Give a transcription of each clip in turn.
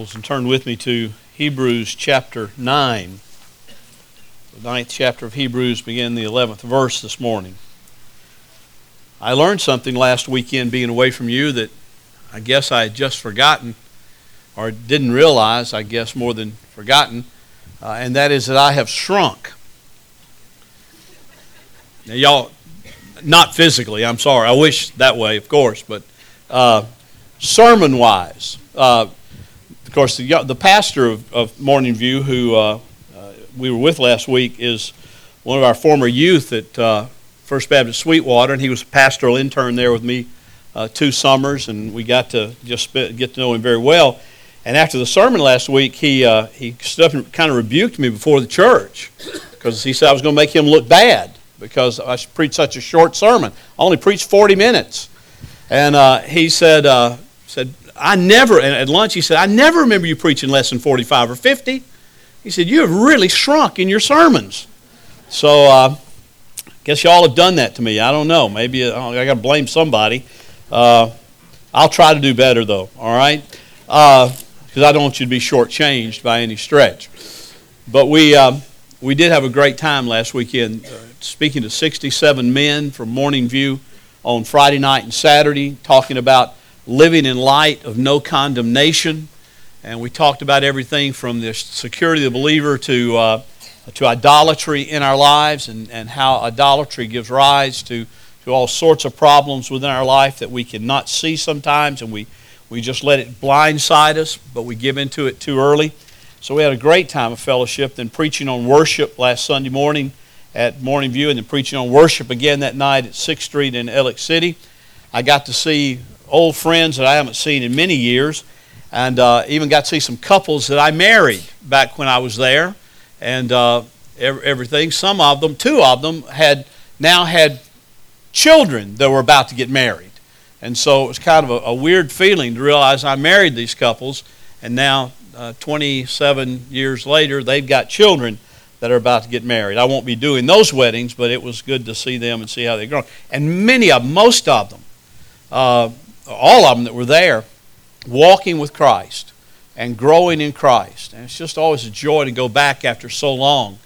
Bibles and turn with me to Hebrews chapter 9. The ninth chapter of Hebrews, begin the 11th verse this morning. I learned something last weekend being away from you that I guess I had just forgotten, or didn't realize, I guess more than forgotten, uh, and that is that I have shrunk. Now, y'all, not physically, I'm sorry. I wish that way, of course, but uh, sermon wise, uh, of course, the, the pastor of, of Morning View, who uh, uh, we were with last week, is one of our former youth at uh, First Baptist Sweetwater, and he was a pastoral intern there with me uh, two summers, and we got to just get to know him very well. And after the sermon last week, he uh, he stood and kind of rebuked me before the church because he said I was going to make him look bad because I preached such a short sermon. I only preached 40 minutes, and uh, he said I never, at lunch, he said, I never remember you preaching less than 45 or 50. He said, You have really shrunk in your sermons. So, uh, guess y'all have done that to me. I don't know. Maybe uh, I got to blame somebody. Uh, I'll try to do better, though, all right? Because uh, I don't want you to be shortchanged by any stretch. But we, uh, we did have a great time last weekend speaking to 67 men from Morning View on Friday night and Saturday, talking about living in light of no condemnation. And we talked about everything from the security of the believer to, uh, to idolatry in our lives and, and how idolatry gives rise to, to all sorts of problems within our life that we cannot see sometimes and we, we just let it blindside us, but we give into it too early. So we had a great time of fellowship, then preaching on worship last Sunday morning at Morning View, and then preaching on worship again that night at 6th Street in Alex City. I got to see old friends that I haven't seen in many years, and uh, even got to see some couples that I married back when I was there, and uh, everything. Some of them, two of them, had now had children that were about to get married, and so it was kind of a, a weird feeling to realize I married these couples, and now uh, 27 years later, they've got children that are about to get married. I won't be doing those weddings, but it was good to see them and see how they're growing. And many of most of them, uh, all of them that were there, walking with Christ and growing in Christ. And it's just always a joy to go back after so long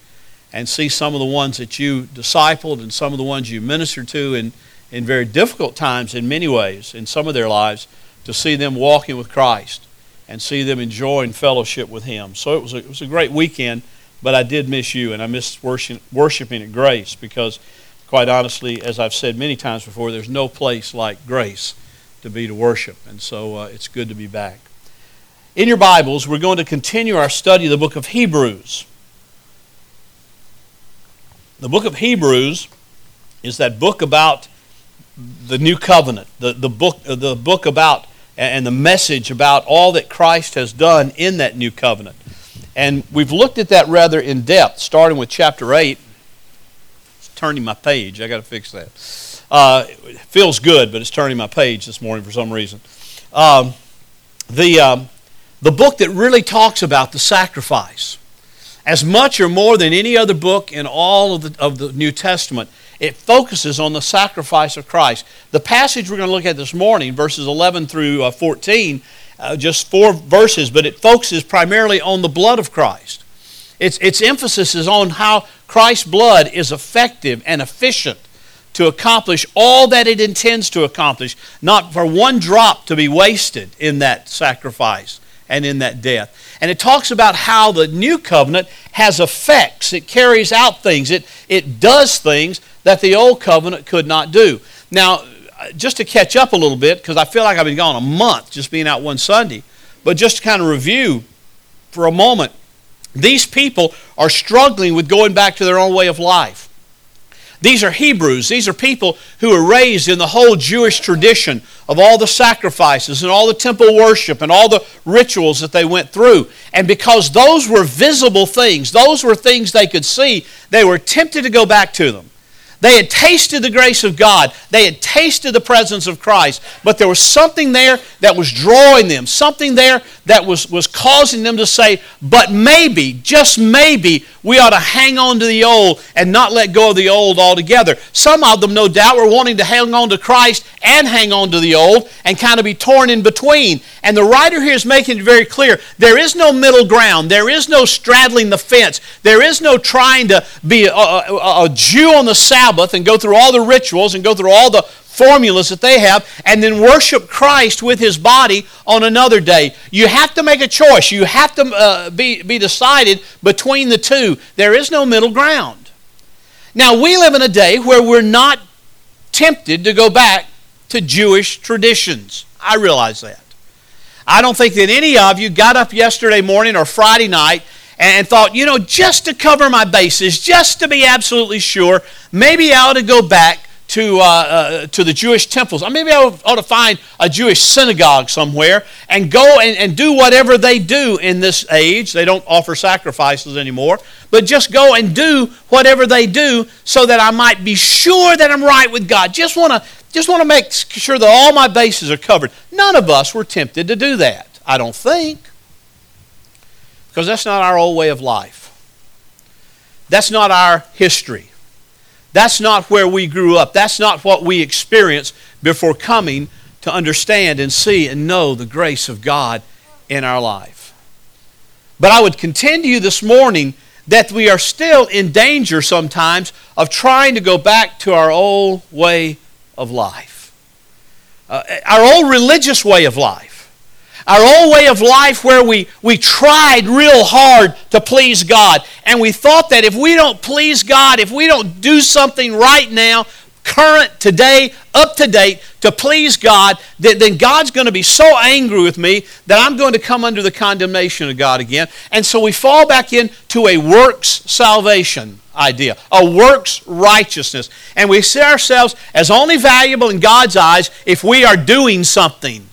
and see some of the ones that you discipled and some of the ones you ministered to in, in very difficult times in many ways in some of their lives, to see them walking with Christ and see them enjoying fellowship with Him. So it was a, it was a great weekend, but I did miss you and I missed worship, worshiping at Grace because, quite honestly, as I've said many times before, there's no place like Grace to be to worship. And so uh, it's good to be back. In your Bibles, we're going to continue our study of the book of Hebrews. The book of Hebrews is that book about the new covenant, the, the, book, uh, the book about and the message about all that Christ has done in that new covenant. And we've looked at that rather in depth, starting with chapter 8. It's turning my page. I got to fix that. Uh, feels good, but it's turning my page this morning for some reason. Um, the, um, the book that really talks about the sacrifice, as much or more than any other book in all of the, of the New Testament, it focuses on the sacrifice of Christ. The passage we're going to look at this morning, verses 11 through uh, 14, uh, just four verses, but it focuses primarily on the blood of Christ. Its, its emphasis is on how Christ's blood is effective and efficient to accomplish all that it intends to accomplish, not for one drop to be wasted in that sacrifice and in that death. And it talks about how the new covenant has effects, it carries out things, it, it does things that the old covenant could not do. Now, just to catch up a little bit, because I feel like I've been gone a month just being out one Sunday, but just to kind of review for a moment, these people are struggling with going back to their own way of life. These are Hebrews. These are people who were raised in the whole Jewish tradition of all the sacrifices and all the temple worship and all the rituals that they went through. And because those were visible things, those were things they could see, they were tempted to go back to them. They had tasted the grace of God. They had tasted the presence of Christ. But there was something there that was drawing them, something there that was, was causing them to say, but maybe, just maybe, we ought to hang on to the old and not let go of the old altogether. Some of them, no doubt, were wanting to hang on to Christ and hang on to the old and kind of be torn in between. And the writer here is making it very clear there is no middle ground, there is no straddling the fence, there is no trying to be a, a, a Jew on the Sabbath and go through all the rituals and go through all the formulas that they have and then worship Christ with his body on another day. You have to make a choice. You have to uh, be, be decided between the two. There is no middle ground. Now, we live in a day where we're not tempted to go back to Jewish traditions. I realize that. I don't think that any of you got up yesterday morning or Friday night and thought, you know, just to cover my bases, just to be absolutely sure, maybe I ought to go back to, uh, uh, to the Jewish temples. Or maybe I ought to find a Jewish synagogue somewhere and go and, and do whatever they do in this age. They don't offer sacrifices anymore, but just go and do whatever they do so that I might be sure that I'm right with God. Just want to just want to make sure that all my bases are covered. None of us were tempted to do that, I don't think. Because that's not our old way of life. That's not our history. That's not where we grew up. That's not what we experienced before coming to understand and see and know the grace of God in our life. But I would contend to you this morning that we are still in danger sometimes of trying to go back to our old way of life, uh, our old religious way of life our old way of life where we, we tried real hard to please God. And we thought that if we don't please God, if we don't do something right now, current, today, up to date, to please God, that, then God's going to be so angry with me that I'm going to come under the condemnation of God again. And so we fall back into a works salvation idea, a works righteousness. And we see ourselves as only valuable in God's eyes if we are doing something.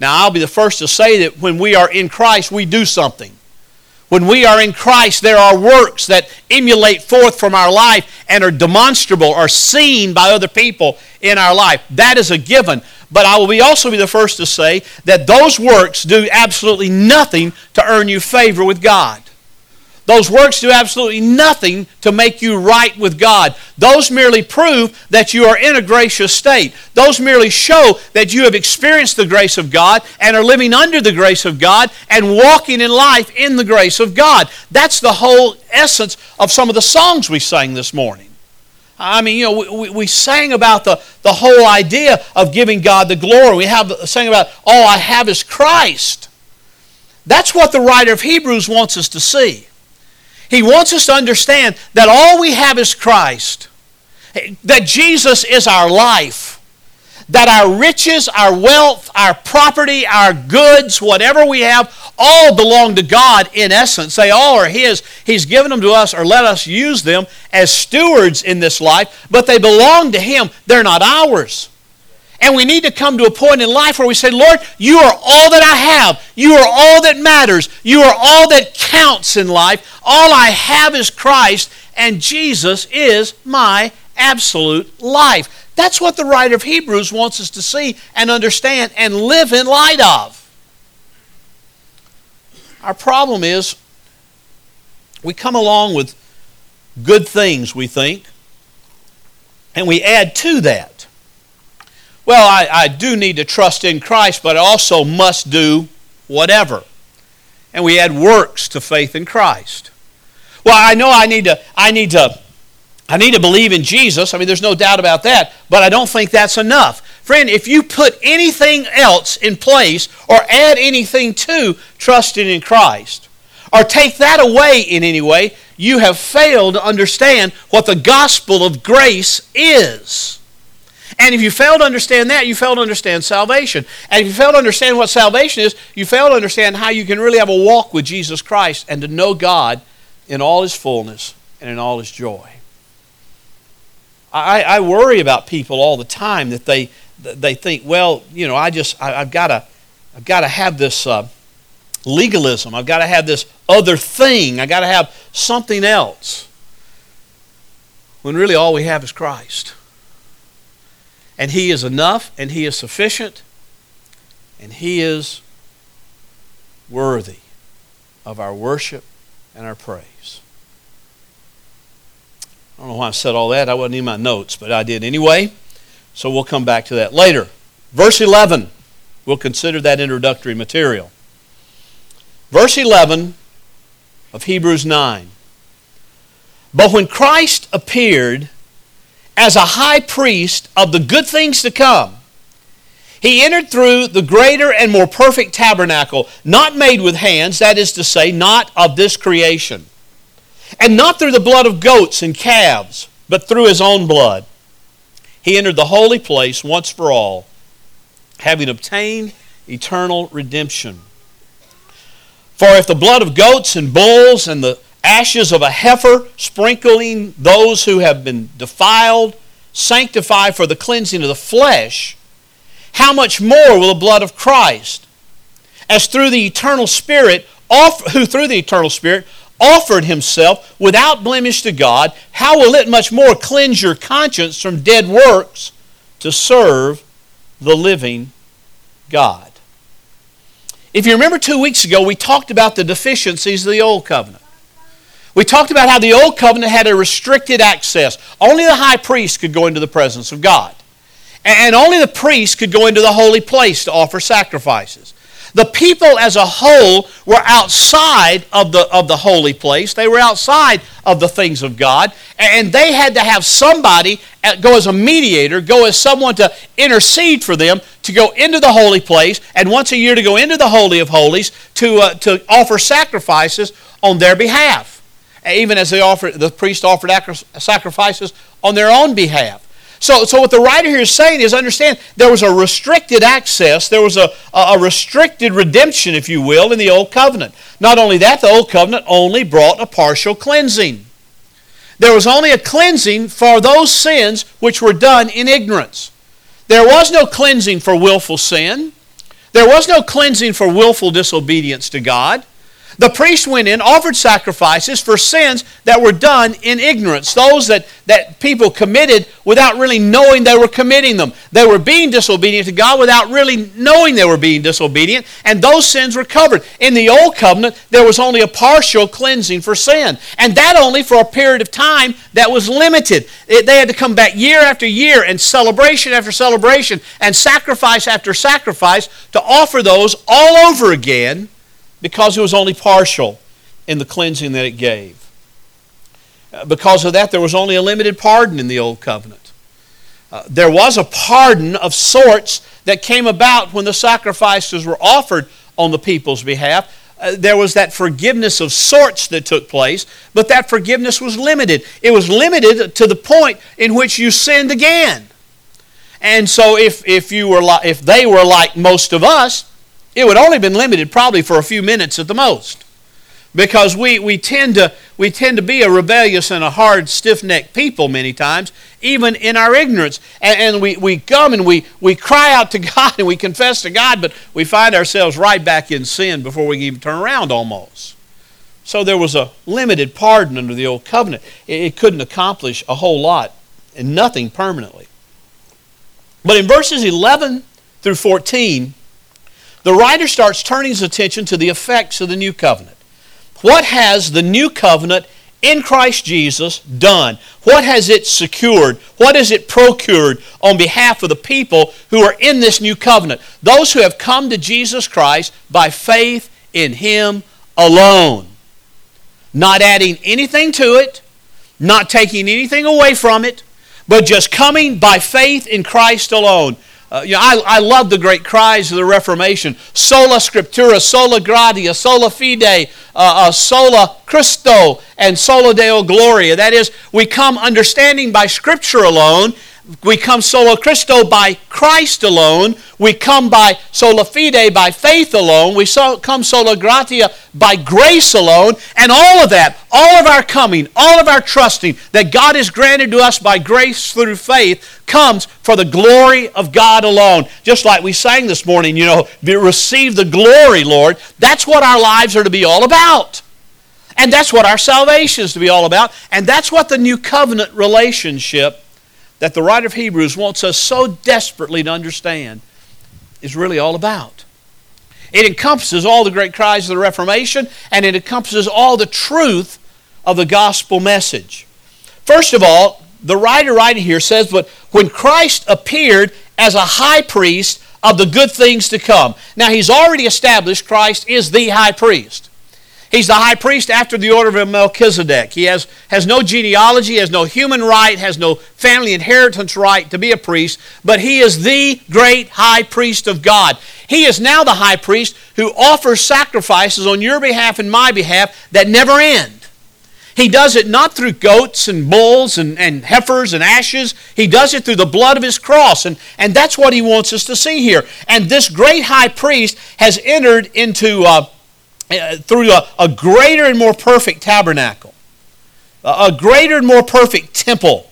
Now, I'll be the first to say that when we are in Christ, we do something. When we are in Christ, there are works that emulate forth from our life and are demonstrable are seen by other people in our life. That is a given. But I will be also be the first to say that those works do absolutely nothing to earn you favor with God. Those works do absolutely nothing to make you right with God. Those merely prove that you are in a gracious state. Those merely show that you have experienced the grace of God and are living under the grace of God and walking in life in the grace of God. That's the whole essence of some of the songs we sang this morning. I mean, you know, we, we sang about the, the whole idea of giving God the glory. We have sang about all I have is Christ. That's what the writer of Hebrews wants us to see. He wants us to understand that all we have is Christ, that Jesus is our life, that our riches, our wealth, our property, our goods, whatever we have, all belong to God in essence. They all are His. He's given them to us or let us use them as stewards in this life, but they belong to Him. They're not ours. And we need to come to a point in life where we say, Lord, you are all that I have. You are all that matters. You are all that counts in life. All I have is Christ, and Jesus is my absolute life. That's what the writer of Hebrews wants us to see and understand and live in light of. Our problem is we come along with good things, we think, and we add to that well, I, I do need to trust in Christ, but I also must do whatever. And we add works to faith in Christ. Well, I know I need to, I need to, I need to believe in Jesus. I mean, there's no doubt about that, but I don't think that's enough. Friend, if you put anything else in place or add anything to trusting in Christ, or take that away in any way, you have failed to understand what the gospel of grace is. And if you fail to understand that, you fail to understand salvation. And if you fail to understand what salvation is, you fail to understand how you can really have a walk with Jesus Christ and to know God in all his fullness and in all his joy. I, I worry about people all the time that they, they think, well, you know, I just, I, have got to, I've got to have this uh, legalism. I've got to have this other thing. I've got to have something else. when really all we have is Christ. And He is enough and He is sufficient and He is worthy of our worship and our praise. I don't know why I said all that. I wasn't in my notes, but I did anyway. So we'll come back to that later. Verse 11, we'll consider that introductory material. Verse 11 of Hebrews 9. But when Christ appeared as a high priest of the good things to come, he entered through the greater and more perfect tabernacle, not made with hands, that is to say, not of this creation, and not through the blood of goats and calves, but through his own blood. He entered the holy place once for all, having obtained eternal redemption. For if the blood of goats and bulls and the ashes of a heifer, sprinkling those who have been defiled, sanctify for the cleansing of the flesh, how much more will the blood of Christ, as through the eternal Spirit, who through the eternal Spirit offered himself without blemish to God, how will it much more cleanse your conscience from dead works to serve the living God? If you remember two weeks ago, we talked about the deficiencies of the Old Covenant. We talked about how the Old Covenant had a restricted access. Only the high priest could go into the presence of God. And only the priest could go into the holy place to offer sacrifices. The people as a whole were outside of the, of the holy place. They were outside of the things of God. And they had to have somebody go as a mediator, go as someone to intercede for them to go into the holy place, and once a year to go into the Holy of Holies to, uh, to offer sacrifices on their behalf. Even as they offered, the priest offered sacrifices on their own behalf. So, so what the writer here is saying is understand there was a restricted access, there was a, a restricted redemption, if you will, in the Old Covenant. Not only that, the Old Covenant only brought a partial cleansing. There was only a cleansing for those sins which were done in ignorance. There was no cleansing for willful sin. There was no cleansing for willful disobedience to God. The priest went in, offered sacrifices for sins that were done in ignorance, those that, that people committed without really knowing they were committing them. They were being disobedient to God without really knowing they were being disobedient, and those sins were covered. In the Old Covenant, there was only a partial cleansing for sin, and that only for a period of time that was limited. It, they had to come back year after year, and celebration after celebration, and sacrifice after sacrifice to offer those all over again because it was only partial in the cleansing that it gave. Uh, because of that, there was only a limited pardon in the Old Covenant. Uh, there was a pardon of sorts that came about when the sacrifices were offered on the people's behalf. Uh, there was that forgiveness of sorts that took place, but that forgiveness was limited. It was limited to the point in which you sinned again. And so, if, if, you were li- if they were like most of us, it would only have been limited probably for a few minutes at the most. Because we, we, tend to, we tend to be a rebellious and a hard, stiff necked people many times, even in our ignorance. And, and we, we come and we, we cry out to God and we confess to God, but we find ourselves right back in sin before we even turn around almost. So there was a limited pardon under the old covenant. It, it couldn't accomplish a whole lot and nothing permanently. But in verses 11 through 14, the writer starts turning his attention to the effects of the new covenant. What has the new covenant in Christ Jesus done? What has it secured? What has it procured on behalf of the people who are in this new covenant? Those who have come to Jesus Christ by faith in Him alone. Not adding anything to it, not taking anything away from it, but just coming by faith in Christ alone. Uh, you know, I, I love the great cries of the Reformation sola scriptura, sola gratia, sola fide, uh, uh, sola Christo, and sola Deo gloria. That is, we come understanding by Scripture alone we come sola Christo by Christ alone. We come by sola fide by faith alone. We so, come sola gratia by grace alone. And all of that, all of our coming, all of our trusting that God has granted to us by grace through faith comes for the glory of God alone. Just like we sang this morning, you know, receive the glory, Lord. That's what our lives are to be all about. And that's what our salvation is to be all about. And that's what the new covenant relationship that the writer of Hebrews wants us so desperately to understand is really all about. It encompasses all the great cries of the Reformation, and it encompasses all the truth of the gospel message. First of all, the writer writing here says, But when Christ appeared as a high priest of the good things to come. Now, he's already established Christ is the high priest. He's the high priest after the order of Melchizedek. He has, has no genealogy, has no human right, has no family inheritance right to be a priest, but he is the great high priest of God. He is now the high priest who offers sacrifices on your behalf and my behalf that never end. He does it not through goats and bulls and, and heifers and ashes. He does it through the blood of his cross. And, and that's what he wants us to see here. And this great high priest has entered into. Uh, uh, through a, a, greater and more perfect tabernacle, a greater and more perfect temple,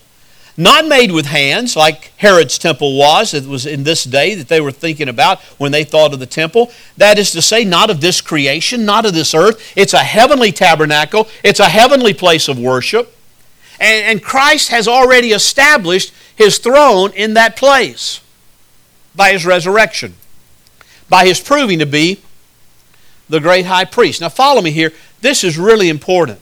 not made with hands like Herod's temple was. It was in this day that they were thinking about when they thought of the temple. That is to say, not of this creation, not of this earth. It's a heavenly tabernacle, it's a heavenly place of worship. And, and Christ has already established his throne in that place by his resurrection, by his proving to be the great high priest. Now, follow me here. This is really important.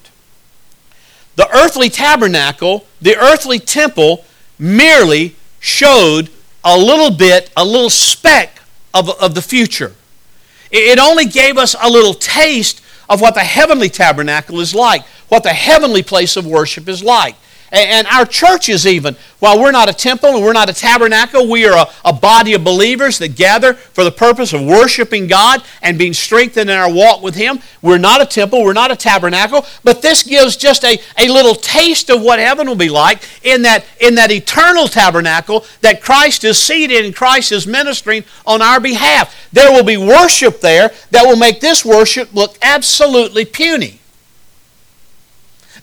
The earthly tabernacle, the earthly temple, merely showed a little bit, a little speck of, of the future. It only gave us a little taste of what the heavenly tabernacle is like, what the heavenly place of worship is like. And our churches, even, while we're not a temple and we're not a tabernacle, we are a, a, body of believers that gather for the purpose of worshiping God and being strengthened in our walk with Him. We're not a temple, we're not a tabernacle, but this gives just a, a little taste of what heaven will be like in that, in that eternal tabernacle that Christ is seated and Christ is ministering on our behalf. There will be worship there that will make this worship look absolutely puny.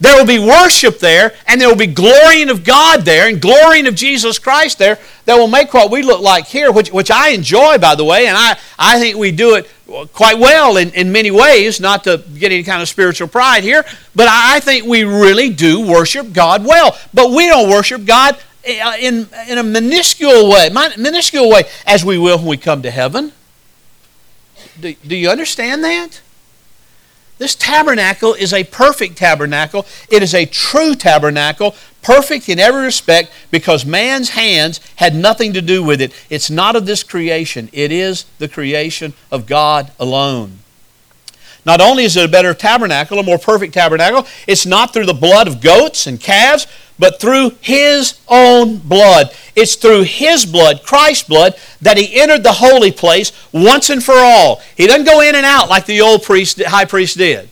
There will be worship there, and there will be glorying of God there, and glorying of Jesus Christ there that will make what we look like here, which, which I enjoy, by the way, and I, I think we do it quite well in, in many ways, not to get any kind of spiritual pride here, but I think we really do worship God well. But we don't worship God uh, in, in a minuscule way, minuscule way, as we will when we come to heaven. Do, do you understand that? This tabernacle is a perfect tabernacle. It is a true tabernacle, perfect in every respect because man's hands had nothing to do with it. It's not of this creation, it is the creation of God alone. Not only is it a better tabernacle, a more perfect tabernacle, it's not through the blood of goats and calves, but through His own blood. It's through His blood, Christ's blood, that He entered the holy place once and for all. He doesn't go in and out like the old priest, high priest did.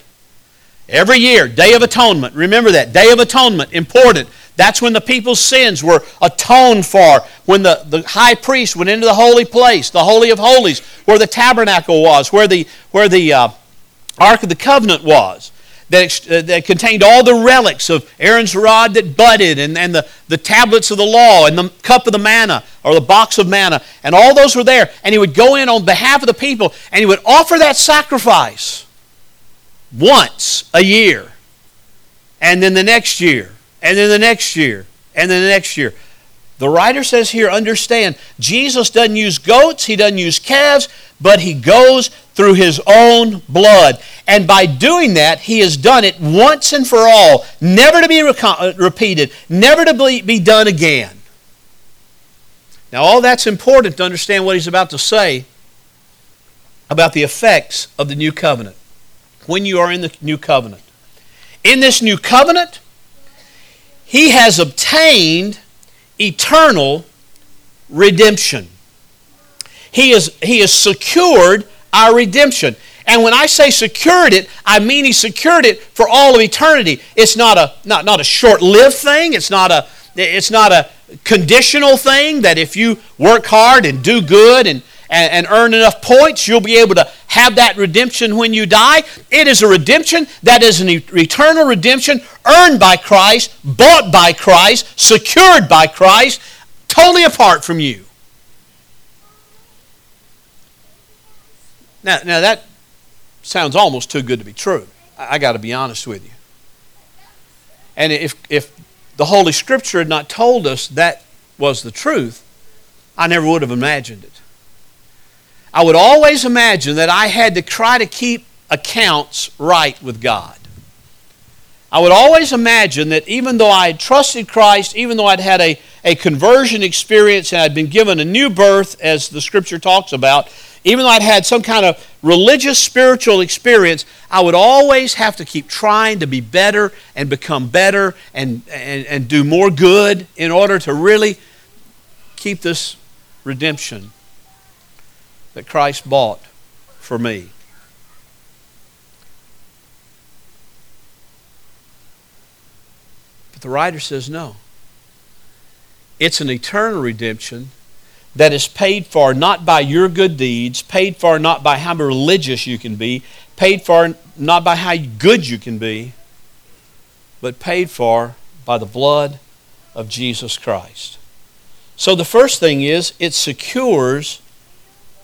Every year, Day of Atonement. Remember that. Day of Atonement, important. That's when the people's sins were atoned for. When the, the high priest went into the holy place, the Holy of Holies, where the tabernacle was, where the, where the uh, Ark of the Covenant was that, uh, that contained all the relics of Aaron's rod that budded, and, and the, the tablets of the law, and the cup of the manna, or the box of manna, and all those were there. And he would go in on behalf of the people, and he would offer that sacrifice once a year, and then the next year, and then the next year, and then the next year. The writer says here, understand, Jesus doesn't use goats, he doesn't use calves, but he goes through his own blood. And by doing that, he has done it once and for all, never to be uh, repeated, never to be done again. Now, all that's important to understand what he's about to say about the effects of the new covenant when you are in the new covenant. In this new covenant, he has obtained eternal redemption. He is, he has secured our redemption. And when I say secured it, I mean he secured it for all of eternity. It's not a, not, not a short-lived thing. It's not a, it's not a conditional thing that if you work hard and do good and, and, and earn enough points, you'll be able to have that redemption when you die. It is a redemption that is an eternal redemption earned by Christ, bought by Christ, secured by Christ, totally apart from you. Now, now that sounds almost too good to be true. I, I got to be honest with you. And if, if the Holy Scripture had not told us that was the truth, I never would have imagined it. I would always imagine that I had to try to keep accounts right with God. I would always imagine that even though I had trusted Christ, even though I'd had a, a conversion experience and I'd been given a new birth, as the scripture talks about, even though I'd had some kind of religious, spiritual experience, I would always have to keep trying to be better and become better and, and, and do more good in order to really keep this redemption that Christ bought for me. The writer says no. It's an eternal redemption that is paid for not by your good deeds, paid for not by how religious you can be, paid for not by how good you can be, but paid for by the blood of Jesus Christ. So the first thing is it secures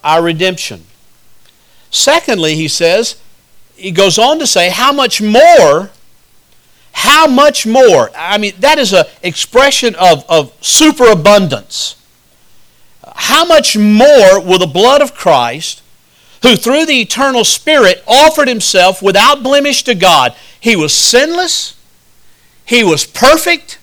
our redemption. Secondly, he says, he goes on to say, how much more how much more? I mean, that is an expression of, of superabundance. How much more will the blood of Christ, who through the eternal Spirit offered himself without blemish to God, he was sinless, he was perfect,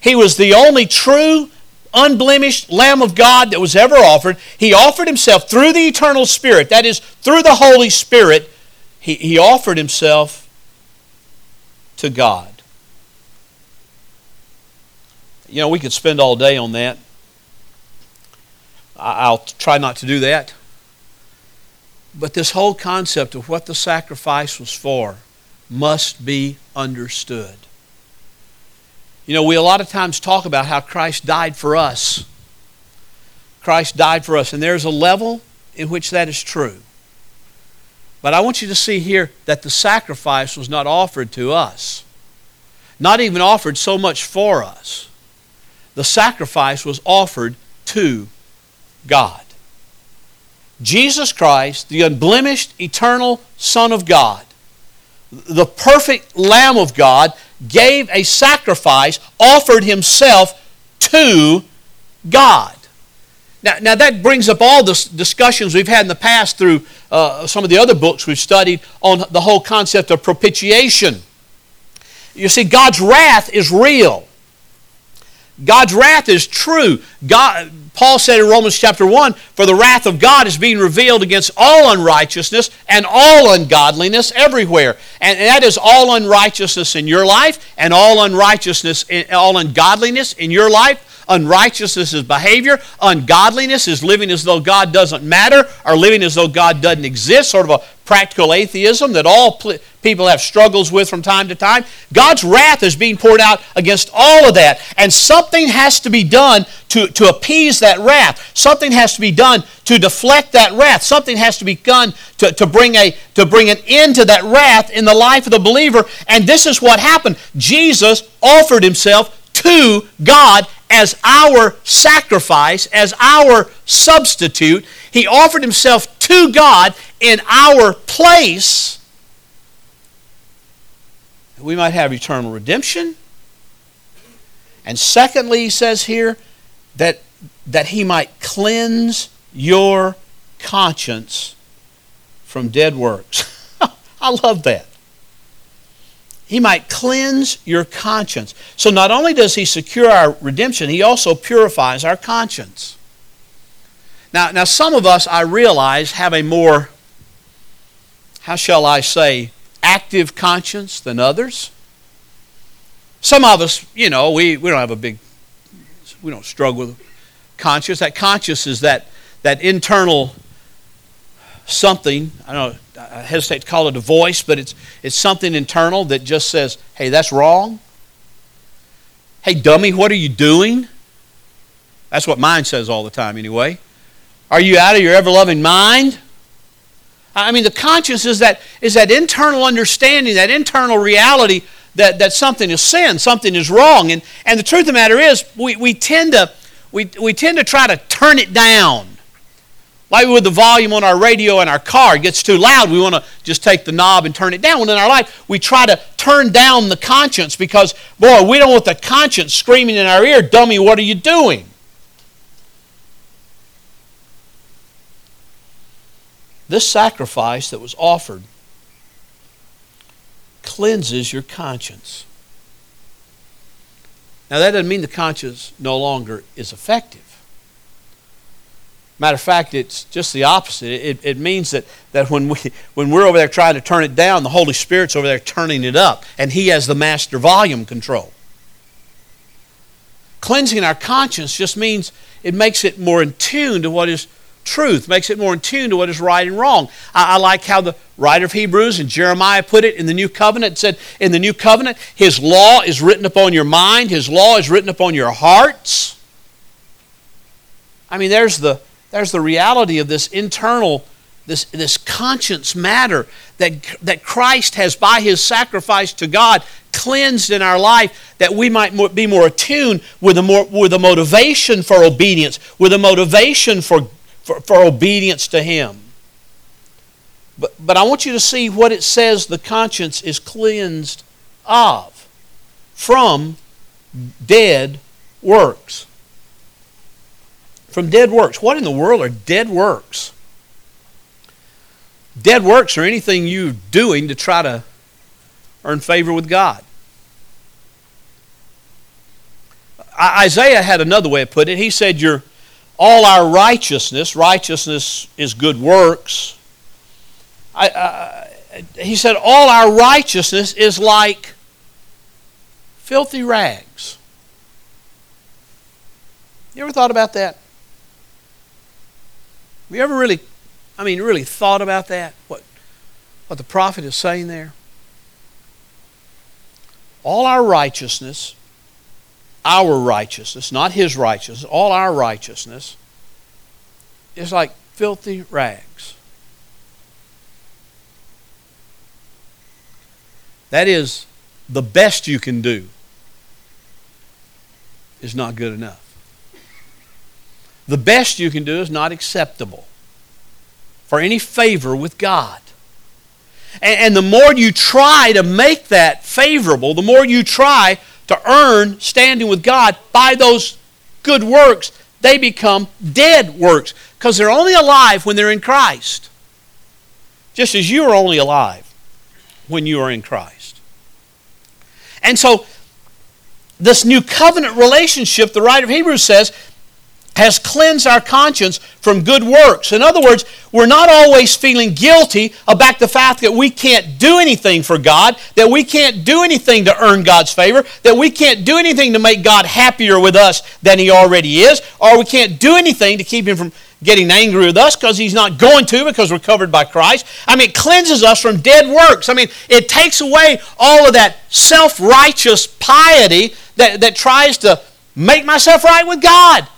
he was the only true, unblemished Lamb of God that was ever offered. He offered himself through the eternal Spirit, that is, through the Holy Spirit, he, he offered himself to God. You know, we could spend all day on that. I'll try not to do that. But this whole concept of what the sacrifice was for must be understood. You know, we a lot of times talk about how Christ died for us. Christ died for us, and there's a level in which that is true. But I want you to see here that the sacrifice was not offered to us, not even offered so much for us. The sacrifice was offered to God. Jesus Christ, the unblemished, eternal Son of God, the perfect Lamb of God, gave a sacrifice, offered himself to God. Now, now that brings up all the discussions we've had in the past through uh, some of the other books we've studied on the whole concept of propitiation. You see, God's wrath is real. God's wrath is true. God, Paul said in Romans chapter 1 For the wrath of God is being revealed against all unrighteousness and all ungodliness everywhere. And that is all unrighteousness in your life and all unrighteousness, all ungodliness in your life Unrighteousness is behavior. Ungodliness is living as though God doesn't matter or living as though God doesn't exist, sort of a practical atheism that all people have struggles with from time to time. God's wrath is being poured out against all of that. And something has to be done to, to appease that wrath. Something has to be done to deflect that wrath. Something has to be done to, to, bring a, to bring an end to that wrath in the life of the believer. And this is what happened. Jesus offered himself to God as our sacrifice, as our substitute. He offered himself to God in our place. We might have eternal redemption. And secondly, he says here that, that he might cleanse your conscience from dead works. I love that. He might cleanse your conscience. So not only does He secure our redemption, He also purifies our conscience. Now, now some of us, I realize, have a more, how shall I say, active conscience than others. Some of us, you know, we, we don't have a big, we don't struggle with conscience. That conscience is that, that internal something, I don't know, I hesitate to call it a voice, but it's, it's something internal that just says, hey, that's wrong. Hey, dummy, what are you doing? That's what mine says all the time, anyway. Are you out of your ever loving mind? I mean, the conscience is that, is that internal understanding, that internal reality that, that something is sin, something is wrong. And, and the truth of the matter is, we, we, tend to, we, we tend to try to turn it down Like with the volume on our radio in our car, it gets too loud. We want to just take the knob and turn it down. When in our life, we try to turn down the conscience because, boy, we don't want the conscience screaming in our ear, dummy, what are you doing? This sacrifice that was offered cleanses your conscience. Now, that doesn't mean the conscience no longer is effective. Matter of fact, it's just the opposite. It, it means that, that when, we, when we're over there trying to turn it down, the Holy Spirit's over there turning it up, and He has the master volume control. Cleansing our conscience just means it makes it more in tune to what is truth, makes it more in tune to what is right and wrong. I, I, like how the writer of Hebrews and Jeremiah put it in the New Covenant. Said, In the New Covenant, His law is written upon your mind, His law is written upon your hearts. I mean, there's the there's the reality of this internal, this, this conscience matter that, that Christ has, by his sacrifice to God, cleansed in our life that we might be more attuned with a, more, with a motivation for obedience, with a motivation for, for, for obedience to him. But, but I want you to see what it says the conscience is cleansed of from dead works from dead works. What in the world are dead works? Dead works are anything you're doing to try to earn favor with God. Isaiah had another way of putting it. He said, "Your all our righteousness, righteousness is good works." I, uh, he said, "All our righteousness is like filthy rags." You ever thought about that? Have you ever really, I mean, really thought about that? What, what the prophet is saying there? All our righteousness, our righteousness, not his righteousness, all our righteousness is like filthy rags. That is, the best you can do is not good enough the best you can do is not acceptable for any favor with God. And, and, the more you try to make that favorable, the more you try to earn standing with God by those good works, they become dead works because they're only alive when they're in Christ. Just as you are only alive when you are in Christ. And so, this new covenant relationship, the writer of Hebrews says, has cleansed our conscience from good works. In other words, we're not always feeling guilty about the fact that we can't do anything for God, that we can't do anything to earn God's favor, that we can't do anything to make God happier with us than He already is, or we can't do anything to keep Him from getting angry with us because He's not going to because we're covered by Christ. I mean, it cleanses us from dead works. I mean, it takes away all of that self righteous piety that, that tries to make myself right with God.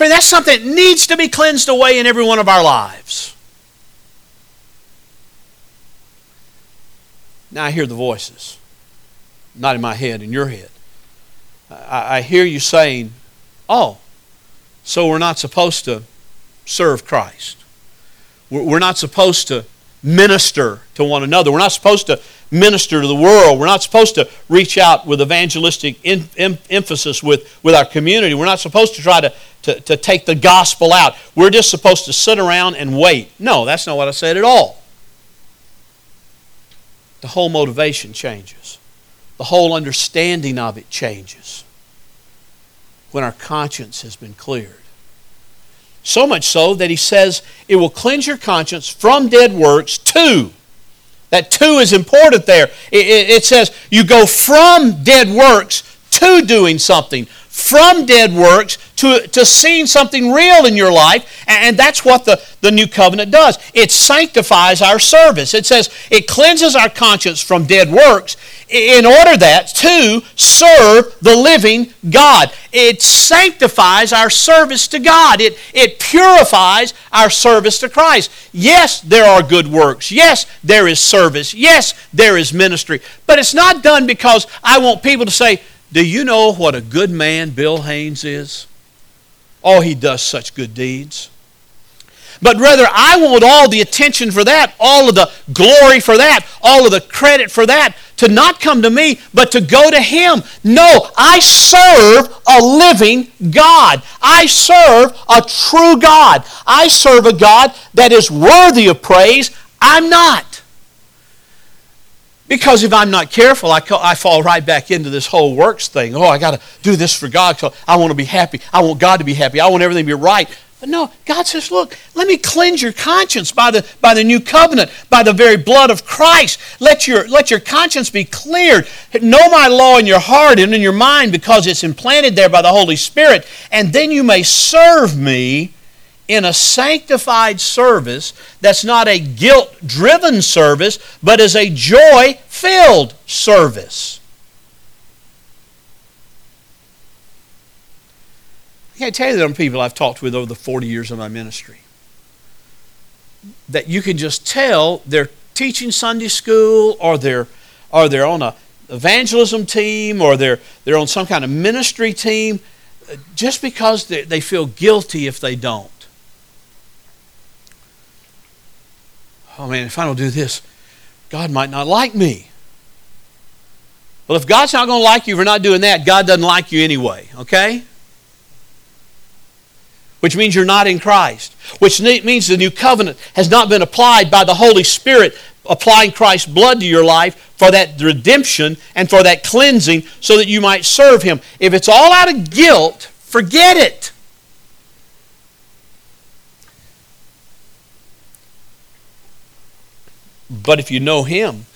Friend, that's something that needs to be cleansed away in every one of our lives. Now I hear the voices, not in my head, in your head. I, I hear you saying, Oh, so we're not supposed to serve Christ. We're, we're not supposed to minister to one another. We're not supposed to minister to the world. We're not supposed to reach out with evangelistic in, em, emphasis with, with our community. We're not supposed to try to, to, to take the gospel out. We're just supposed to sit around and wait. No, that's not what I said at all. The whole motivation changes, the whole understanding of it changes when our conscience has been cleared. So much so that he says it will cleanse your conscience from dead works to that two is important there. It, it, it, says you go from dead works to doing something, from dead works to, to seeing something real in your life. And that's what the, the new covenant does. It sanctifies our service. It says it cleanses our conscience from dead works in order that to serve the living God. It sanctifies our service to God. It, it purifies our service to Christ. Yes, there are good works. Yes, there is service. Yes, there is ministry. But it's not done because I want people to say, Do you know what a good man Bill Haynes is? Oh, he does such good deeds. But rather, I want all the attention for that, all of the glory for that, all of the credit for that to not come to me, but to go to Him. No, I serve a living God. I serve a true God. I serve a God that is worthy of praise. I'm not. Because if I'm not careful, I, I fall right back into this whole works thing. Oh, I got to do this for God. So I want to be happy. I want God to be happy. I want everything to be right. But no, God says, look, let me cleanse your conscience by the, by the new covenant, by the very blood of Christ. Let your, let your conscience be cleared. Know my law in your heart and in your mind because it's implanted there by the Holy Spirit. And then you may serve me in a sanctified service that's not a guilt driven service, but is a joy filled service. I can't tell you the number people I've talked with over the 40 years of my ministry that you can just tell they're teaching Sunday school or they're, or they're on a evangelism team or they're, they're on some kind of ministry team uh, just because they, they feel guilty if they don't. Oh man, if I don't do this, God might not like me. Well, if God's not going to like you for not doing that, God doesn't like you anyway, okay? Which means you're not in Christ. Which means the new covenant has not been applied by the Holy Spirit, applying Christ's blood to your life for that redemption and for that cleansing so that you might serve Him. If it's all out of guilt, forget it. But if you know Him,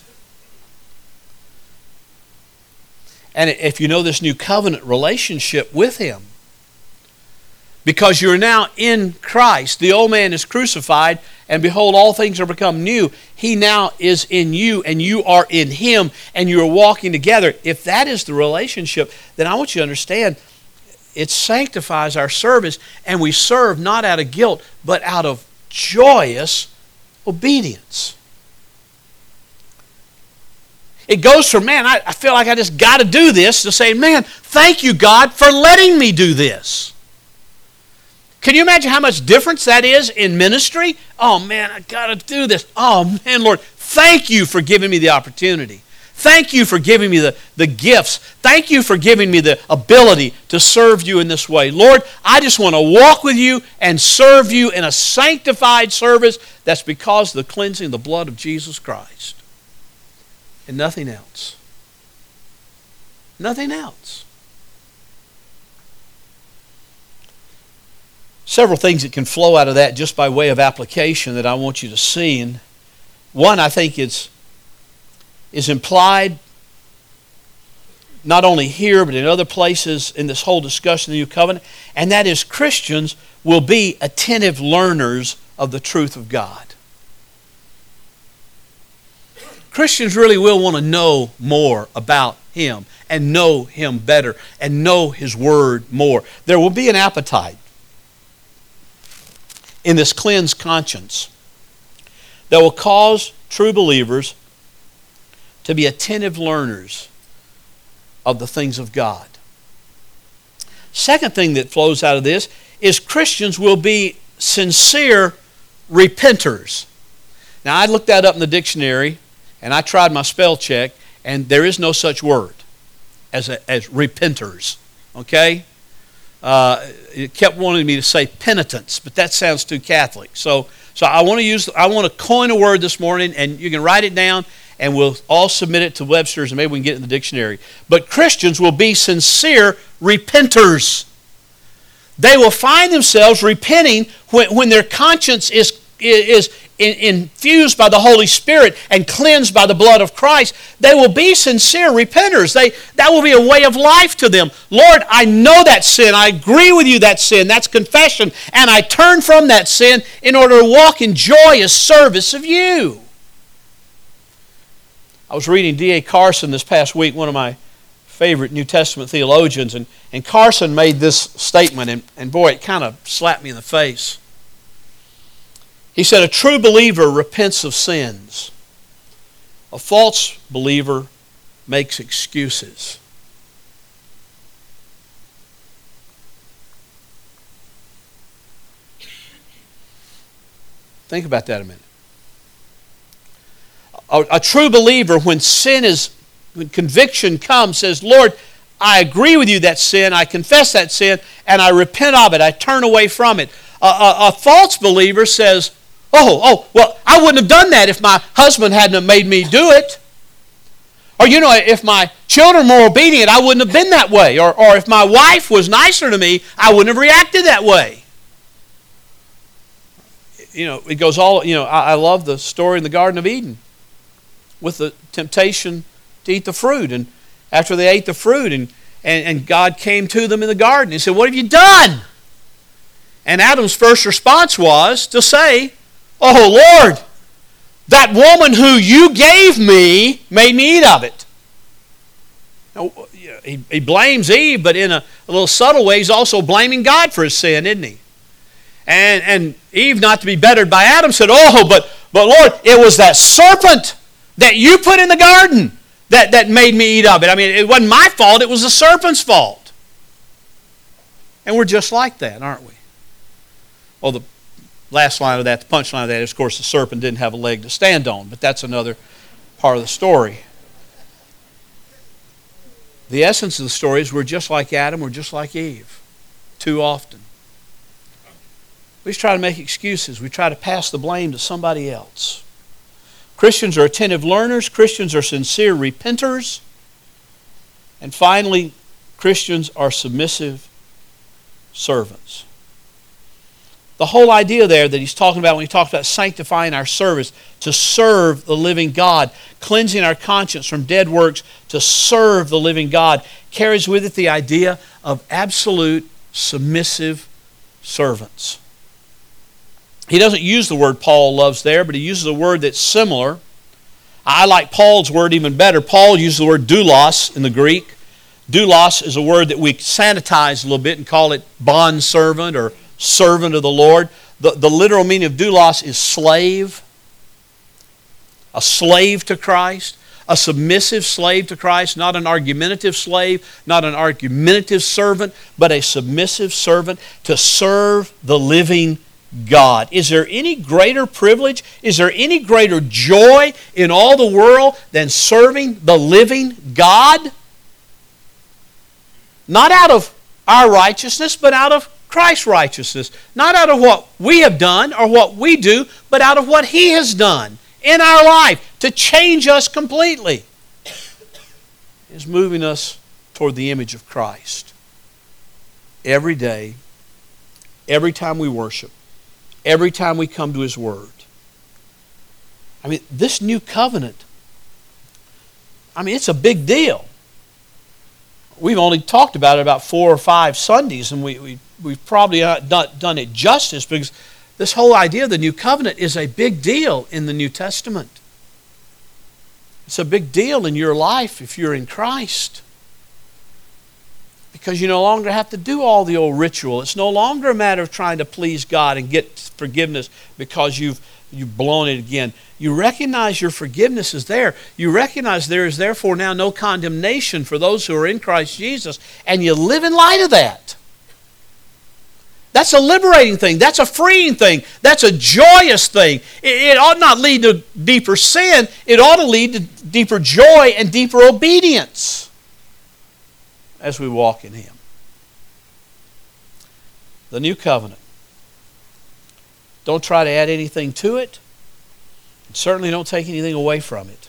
and if you know this new covenant relationship with Him, because you're now in Christ, the old man is crucified, and behold, all things are become new. He now is in you, and you are in Him, and you are walking together. If that is the relationship, then I want you to understand it sanctifies our service, and we serve not out of guilt, but out of joyous obedience. It goes from, man, I, I feel like I just got to do this, to say, man, thank you, God, for letting me do this. Can you imagine how much difference that is in ministry? Oh, man, I got to do this. Oh, man, Lord, thank you for giving me the opportunity. Thank you for giving me the, the gifts. Thank you for giving me the ability to serve you in this way. Lord, I just want to walk with you and serve you in a sanctified service that's because of the cleansing of the blood of Jesus Christ and nothing else. Nothing else. Several things that can flow out of that just by way of application that I want you to see. And one, I think, is, is implied not only here, but in other places in this whole discussion of the New Covenant, and that is Christians will be attentive learners of the truth of God. Christians really will want to know more about Him and know Him better and know His Word more. There will be an appetite in this cleansed conscience that will cause true believers to be attentive learners of the things of God. Second thing that flows out of this is Christians will be sincere repenters. Now, I looked that up in the dictionary and I tried my spell check, and there is no such word as, a, as repenters. Okay? Uh, it kept wanting me to say penitence, but that sounds too Catholic. So, so I want to use, I want to coin a word this morning, and you can write it down, and we'll all submit it to Webster's, and maybe we can get it in the dictionary. But Christians will be sincere repenters. They will find themselves repenting when, when their conscience is, is, infused by the Holy Spirit and cleansed by the blood of Christ, they will be sincere repenters. They, that will be a way of life to them. Lord, I know that sin. I agree with you that sin. That's confession. And I turn from that sin in order to walk in joyous service of you. I was reading D.A. Carson this past week, one of my favorite New Testament theologians, and, and Carson made this statement, and, and boy, it kind of slapped me in the face. He said, A true believer repents of sins, a false believer makes excuses. Think about that a minute. A, a true believer, when sin is, when conviction comes, says, Lord, I agree with you that sin, I confess that sin, and I repent of it. I turn away from it. A, a, a, false believer says, Oh, oh, well, I wouldn't have done that if my husband hadn't made me do it. Or, you know, if my children were obedient, I wouldn't have been that way. Or, or if my wife was nicer to me, I wouldn't have reacted that way. You know, it goes all, you know, I, I love the story in the Garden of Eden with the temptation to eat the fruit. And after they ate the fruit, and, and, and God came to them in the garden, He said, What have you done? And Adam's first response was to say, Oh Lord, that woman who you gave me made me eat of it. Now, he, he blames Eve, but in a, a little subtle way, he's also blaming God for his sin, isn't he? And, and Eve, not to be bettered by Adam, said, Oh, but, but Lord, it was that serpent that you put in the garden that, that made me eat of it. I mean, it wasn't my fault, it was the serpent's fault. And we're just like that, aren't we? Well, the last line of that, the punchline of that is, of course, the serpent didn't have a leg to stand on, but that's another part of the story. The essence of the story is we're just like Adam, we're just like Eve, too often. We just try to make excuses. We try to pass the blame to somebody else. Christians are attentive learners, Christians are sincere repenters, and finally, Christians are submissive servants. The whole idea there that he's talking about when he talks about sanctifying our service, to serve the living God, cleansing our conscience from dead works to serve the living God, carries with it the idea of absolute submissive servants. He doesn't use the word Paul loves there, but he uses a word that's similar. I like Paul's word even better. Paul uses the word doulos in the Greek. Doulos is a word that we sanitize a little bit and call it bond servant or servant of the Lord. The, the literal meaning of doulos is slave, a slave to Christ, a submissive slave to Christ, not an argumentative slave, not an argumentative servant, but a submissive servant to serve the living God. Is there any greater privilege? Is there any greater joy in all the world than serving the living God? Not out of our righteousness, but out of Christ's righteousness. Not out of what we have done or what we do, but out of what He has done in our life to change us completely. Is moving us toward the image of Christ. Every day, every time we worship, every time we come to His Word. I mean, this new covenant, I mean, it's a big deal. We've only talked about it about four or five Sundays, and we, we, we've probably not done it justice because this whole idea of the new covenant is a big deal in the New Testament. It's a big deal in your life if you're in Christ because you no longer have to do all the old ritual. It's no longer a matter of trying to please God and get forgiveness because you've you've blown it again. You recognize your forgiveness is there. You recognize there is therefore now no condemnation for those who are in Christ Jesus, and you live in light of that. That's a liberating thing. That's a freeing thing. That's a joyous thing. It, it, ought not lead to deeper sin. It ought to lead to deeper joy and deeper obedience as we walk in Him. The new covenant. Don't try to add anything to it. Certainly don't take anything away from it.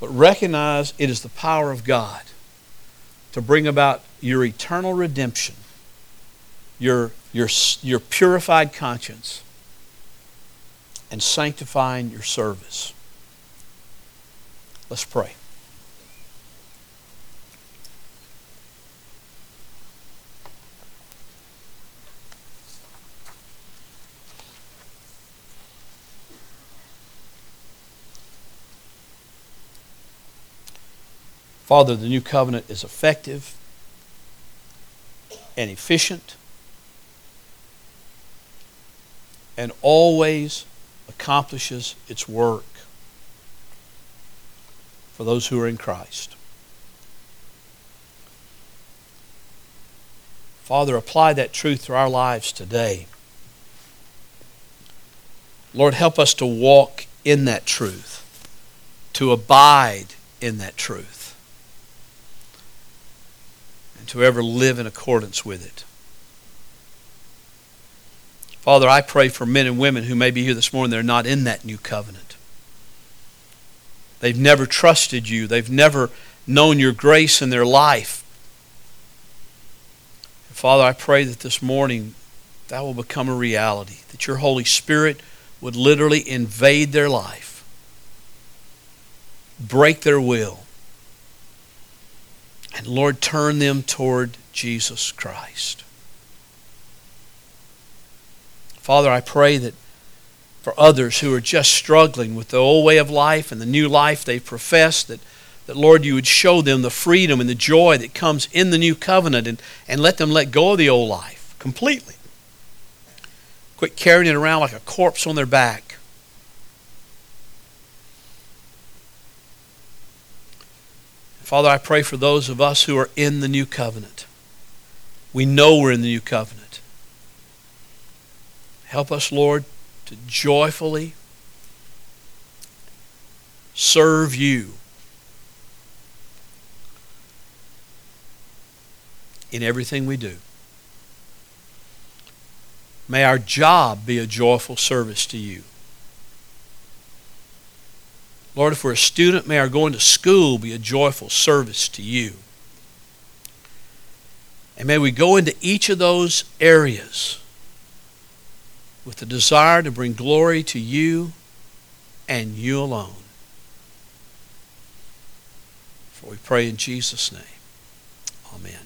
But recognize it is the power of God to bring about your eternal redemption, your, your, your purified conscience, and sanctifying your service. Let's pray. Father, the new covenant is effective and efficient and always accomplishes its work for those who are in Christ. Father, apply that truth to our lives today. Lord, help us to walk in that truth, to abide in that truth, and to ever live in accordance with it. Father, I pray for men and women who may be here this morning, they're not in that new covenant. They've never trusted you, they've never known your grace in their life. Father, I pray that this morning that will become a reality, that your Holy Spirit would literally invade their life, break their will, and Lord, turn them toward Jesus Christ. Father, I pray that for others who are just struggling with the old way of life and the new life they profess, that, that Lord, you would show them the freedom and the joy that comes in the new covenant and, and let them let go of the old life completely. Quit carrying it around like a corpse on their back. Father, I pray for those of us who are in the new covenant. We know we're in the new covenant. Help us, Lord, to joyfully serve you in everything we do. May our job be a joyful service to you. Lord, if we're a student, may our going to school be a joyful service to you. And may we go into each of those areas with the desire to bring glory to you and you alone. For we pray in Jesus' name. Amen.